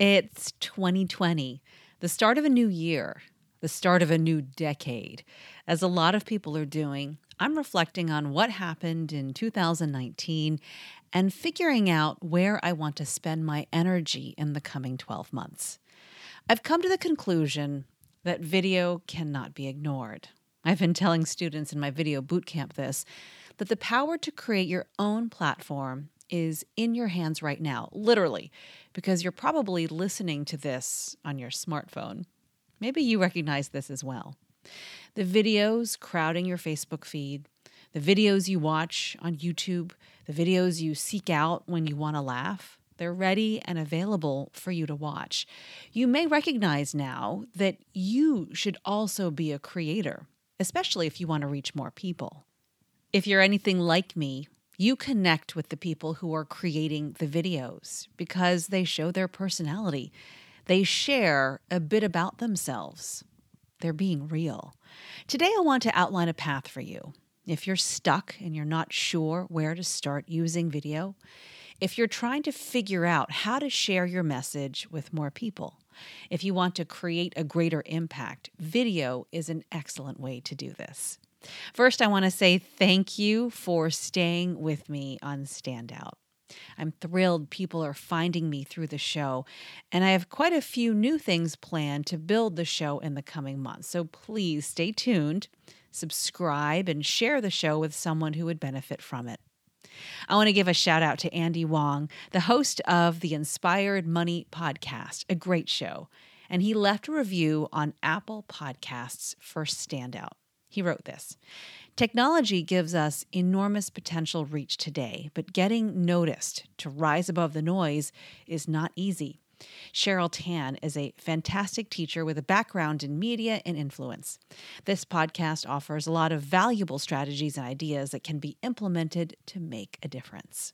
It's 2020, the start of a new year, the start of a new decade. As a lot of people are doing, I'm reflecting on what happened in 2019 and figuring out where I want to spend my energy in the coming 12 months. I've come to the conclusion that video cannot be ignored. I've been telling students in my video bootcamp this that the power to create your own platform is in your hands right now, literally, because you're probably listening to this on your smartphone. Maybe you recognize this as well. The videos crowding your Facebook feed, the videos you watch on YouTube, the videos you seek out when you want to laugh, they're ready and available for you to watch. You may recognize now that you should also be a creator, especially if you want to reach more people. If you're anything like me, you connect with the people who are creating the videos because they show their personality. They share a bit about themselves. They're being real. Today, I want to outline a path for you. If you're stuck and you're not sure where to start using video, if you're trying to figure out how to share your message with more people, if you want to create a greater impact, video is an excellent way to do this. First, I want to say thank you for staying with me on Standout. I'm thrilled people are finding me through the show, and I have quite a few new things planned to build the show in the coming months. So please stay tuned, subscribe, and share the show with someone who would benefit from it. I want to give a shout out to Andy Wong, the host of the Inspired Money podcast, a great show. And he left a review on Apple Podcasts for Standout. He wrote this Technology gives us enormous potential reach today, but getting noticed to rise above the noise is not easy. Cheryl Tan is a fantastic teacher with a background in media and influence. This podcast offers a lot of valuable strategies and ideas that can be implemented to make a difference.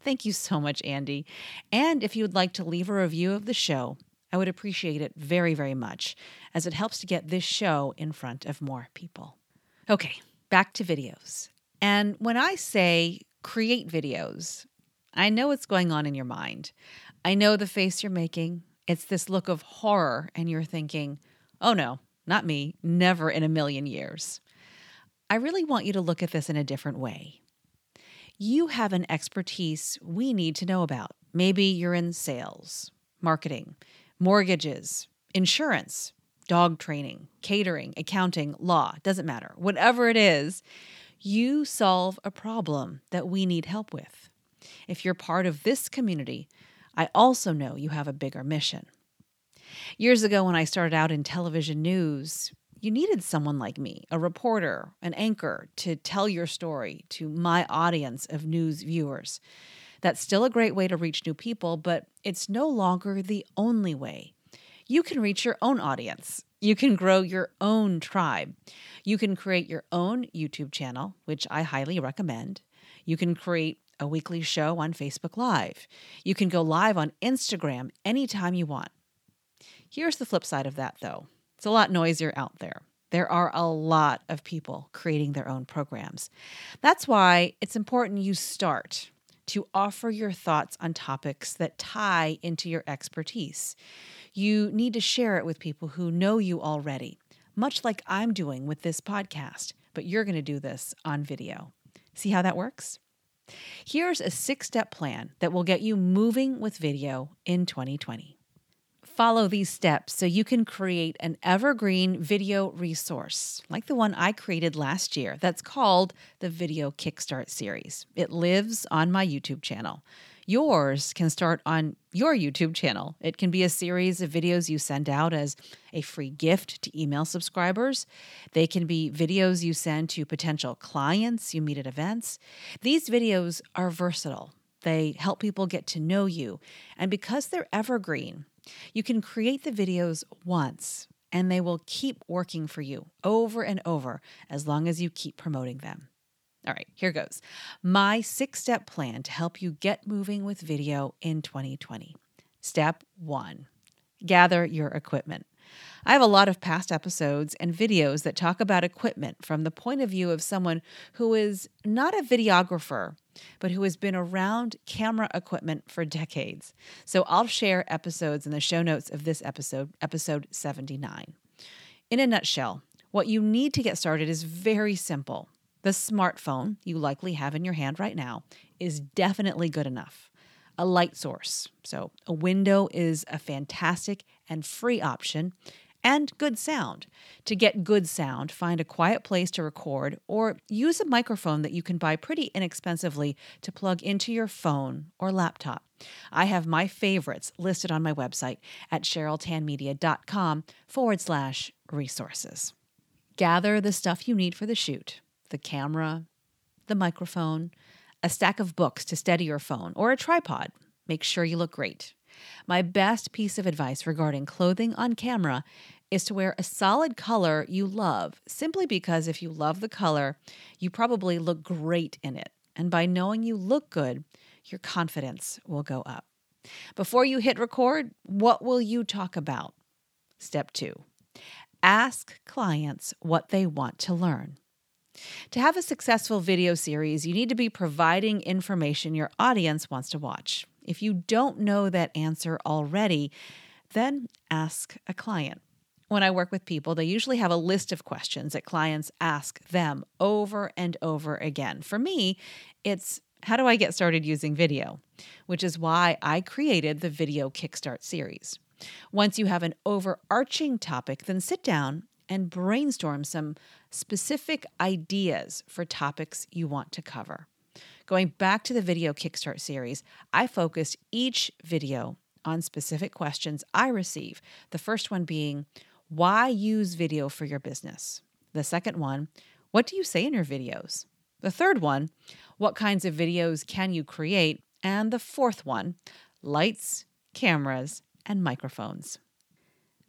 Thank you so much, Andy. And if you would like to leave a review of the show, I would appreciate it very, very much, as it helps to get this show in front of more people. Okay, back to videos. And when I say create videos, I know what's going on in your mind. I know the face you're making. It's this look of horror, and you're thinking, oh no, not me, never in a million years. I really want you to look at this in a different way. You have an expertise we need to know about. Maybe you're in sales, marketing, mortgages, insurance, dog training, catering, accounting, law, doesn't matter. Whatever it is, you solve a problem that we need help with. If you're part of this community, I also know you have a bigger mission. Years ago, when I started out in television news, you needed someone like me, a reporter, an anchor, to tell your story to my audience of news viewers. That's still a great way to reach new people, but it's no longer the only way. You can reach your own audience. You can grow your own tribe. You can create your own YouTube channel, which I highly recommend. You can create a weekly show on Facebook Live. You can go live on Instagram anytime you want. Here's the flip side of that, though it's a lot noisier out there. There are a lot of people creating their own programs. That's why it's important you start to offer your thoughts on topics that tie into your expertise. You need to share it with people who know you already, much like I'm doing with this podcast, but you're going to do this on video. See how that works? Here's a six step plan that will get you moving with video in 2020. Follow these steps so you can create an evergreen video resource like the one I created last year that's called the Video Kickstart Series. It lives on my YouTube channel. Yours can start on your YouTube channel. It can be a series of videos you send out as a free gift to email subscribers. They can be videos you send to potential clients you meet at events. These videos are versatile. They help people get to know you. And because they're evergreen, you can create the videos once and they will keep working for you over and over as long as you keep promoting them. All right, here goes. My six step plan to help you get moving with video in 2020. Step one gather your equipment. I have a lot of past episodes and videos that talk about equipment from the point of view of someone who is not a videographer, but who has been around camera equipment for decades. So I'll share episodes in the show notes of this episode, episode 79. In a nutshell, what you need to get started is very simple. The smartphone you likely have in your hand right now is definitely good enough. A light source, so a window is a fantastic and free option, and good sound. To get good sound, find a quiet place to record or use a microphone that you can buy pretty inexpensively to plug into your phone or laptop. I have my favorites listed on my website at cheryltanmedia.com forward slash resources. Gather the stuff you need for the shoot the camera, the microphone, a stack of books to steady your phone, or a tripod. Make sure you look great. My best piece of advice regarding clothing on camera is to wear a solid color you love, simply because if you love the color, you probably look great in it. And by knowing you look good, your confidence will go up. Before you hit record, what will you talk about? Step two ask clients what they want to learn. To have a successful video series, you need to be providing information your audience wants to watch. If you don't know that answer already, then ask a client. When I work with people, they usually have a list of questions that clients ask them over and over again. For me, it's how do I get started using video? Which is why I created the Video Kickstart series. Once you have an overarching topic, then sit down and brainstorm some specific ideas for topics you want to cover. Going back to the Video Kickstart series, I focused each video on specific questions I receive. The first one being, why use video for your business? The second one, what do you say in your videos? The third one, what kinds of videos can you create? And the fourth one, lights, cameras, and microphones.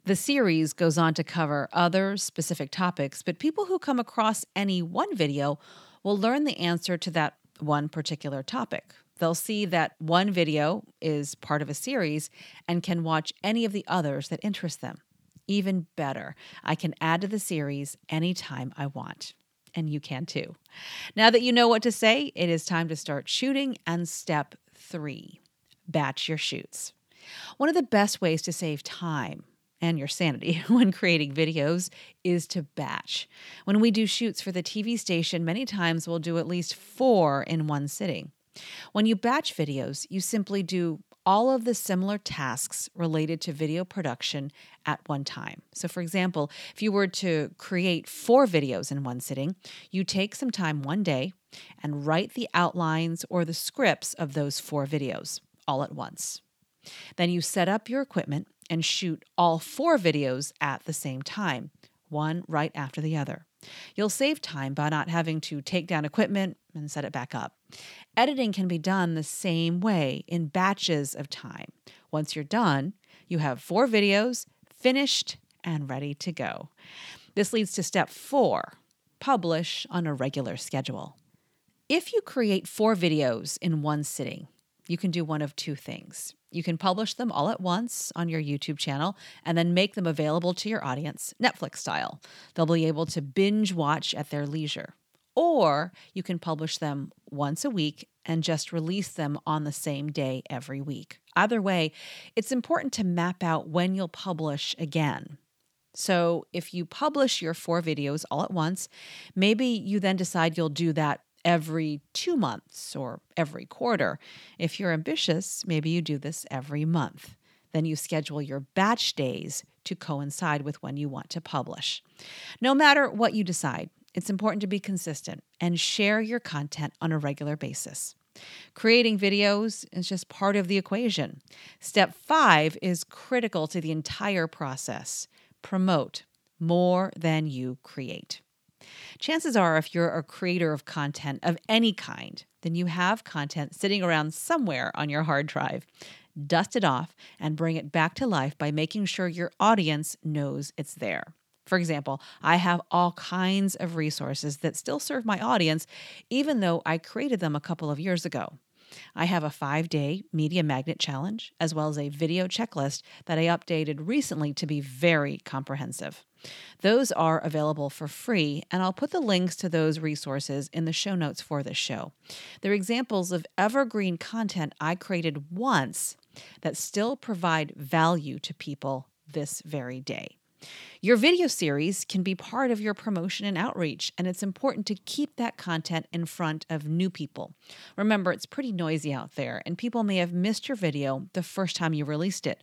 The series goes on to cover other specific topics, but people who come across any one video will learn the answer to that one particular topic. They'll see that one video is part of a series and can watch any of the others that interest them. Even better, I can add to the series anytime I want. And you can too. Now that you know what to say, it is time to start shooting. And step three batch your shoots. One of the best ways to save time and your sanity when creating videos is to batch. When we do shoots for the TV station, many times we'll do at least four in one sitting. When you batch videos, you simply do all of the similar tasks related to video production at one time. So, for example, if you were to create four videos in one sitting, you take some time one day and write the outlines or the scripts of those four videos all at once. Then you set up your equipment and shoot all four videos at the same time, one right after the other. You'll save time by not having to take down equipment and set it back up. Editing can be done the same way in batches of time. Once you're done, you have four videos finished and ready to go. This leads to step four publish on a regular schedule. If you create four videos in one sitting, you can do one of two things. You can publish them all at once on your YouTube channel and then make them available to your audience, Netflix style. They'll be able to binge watch at their leisure. Or you can publish them once a week and just release them on the same day every week. Either way, it's important to map out when you'll publish again. So, if you publish your four videos all at once, maybe you then decide you'll do that every two months or every quarter. If you're ambitious, maybe you do this every month. Then you schedule your batch days to coincide with when you want to publish. No matter what you decide, it's important to be consistent and share your content on a regular basis. Creating videos is just part of the equation. Step five is critical to the entire process promote more than you create. Chances are, if you're a creator of content of any kind, then you have content sitting around somewhere on your hard drive. Dust it off and bring it back to life by making sure your audience knows it's there. For example, I have all kinds of resources that still serve my audience, even though I created them a couple of years ago. I have a five day media magnet challenge, as well as a video checklist that I updated recently to be very comprehensive. Those are available for free, and I'll put the links to those resources in the show notes for this show. They're examples of evergreen content I created once that still provide value to people this very day. Your video series can be part of your promotion and outreach, and it's important to keep that content in front of new people. Remember, it's pretty noisy out there, and people may have missed your video the first time you released it,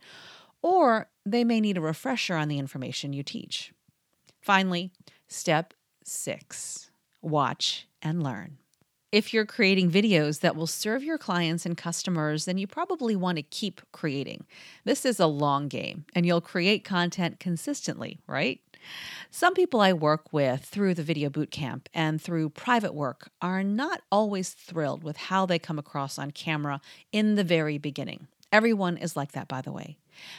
or they may need a refresher on the information you teach. Finally, step six watch and learn. If you're creating videos that will serve your clients and customers, then you probably want to keep creating. This is a long game, and you'll create content consistently, right? Some people I work with through the Video Bootcamp and through private work are not always thrilled with how they come across on camera in the very beginning. Everyone is like that, by the way.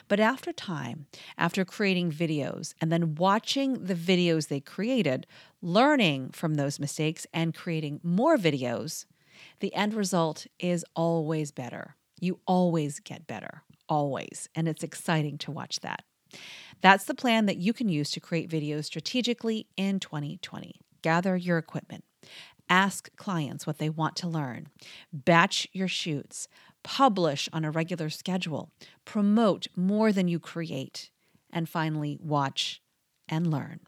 But after time, after creating videos and then watching the videos they created, learning from those mistakes and creating more videos, the end result is always better. You always get better, always. And it's exciting to watch that. That's the plan that you can use to create videos strategically in 2020. Gather your equipment. Ask clients what they want to learn. Batch your shoots publish on a regular schedule, promote more than you create, and finally, watch and learn.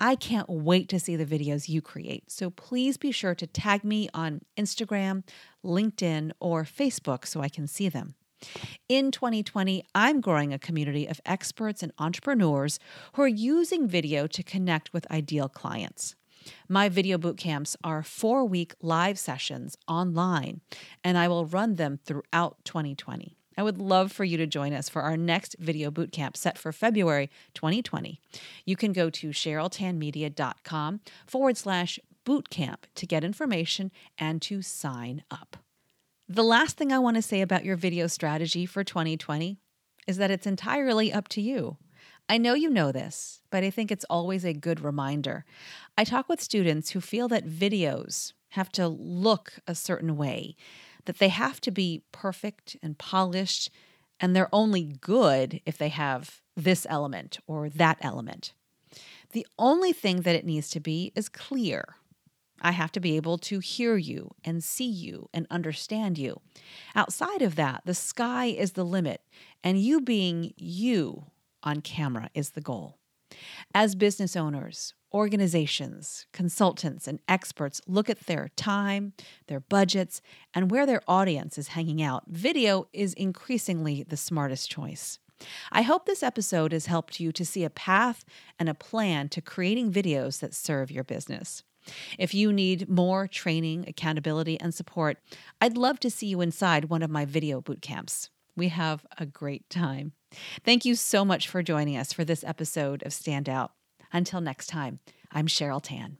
I can't wait to see the videos you create, so please be sure to tag me on Instagram, LinkedIn, or Facebook so I can see them. In 2020, I'm growing a community of experts and entrepreneurs who are using video to connect with ideal clients. My video boot camps are four week live sessions online, and I will run them throughout 2020. I would love for you to join us for our next video boot camp set for February 2020. You can go to CherylTanmedia.com forward slash bootcamp to get information and to sign up. The last thing I want to say about your video strategy for 2020 is that it's entirely up to you. I know you know this, but I think it's always a good reminder. I talk with students who feel that videos have to look a certain way, that they have to be perfect and polished, and they're only good if they have this element or that element. The only thing that it needs to be is clear. I have to be able to hear you and see you and understand you. Outside of that, the sky is the limit, and you being you on camera is the goal. As business owners, organizations, consultants, and experts look at their time, their budgets, and where their audience is hanging out, video is increasingly the smartest choice. I hope this episode has helped you to see a path and a plan to creating videos that serve your business. If you need more training, accountability, and support, I'd love to see you inside one of my video boot camps. We have a great time. Thank you so much for joining us for this episode of Stand Out. Until next time, I'm Cheryl Tan.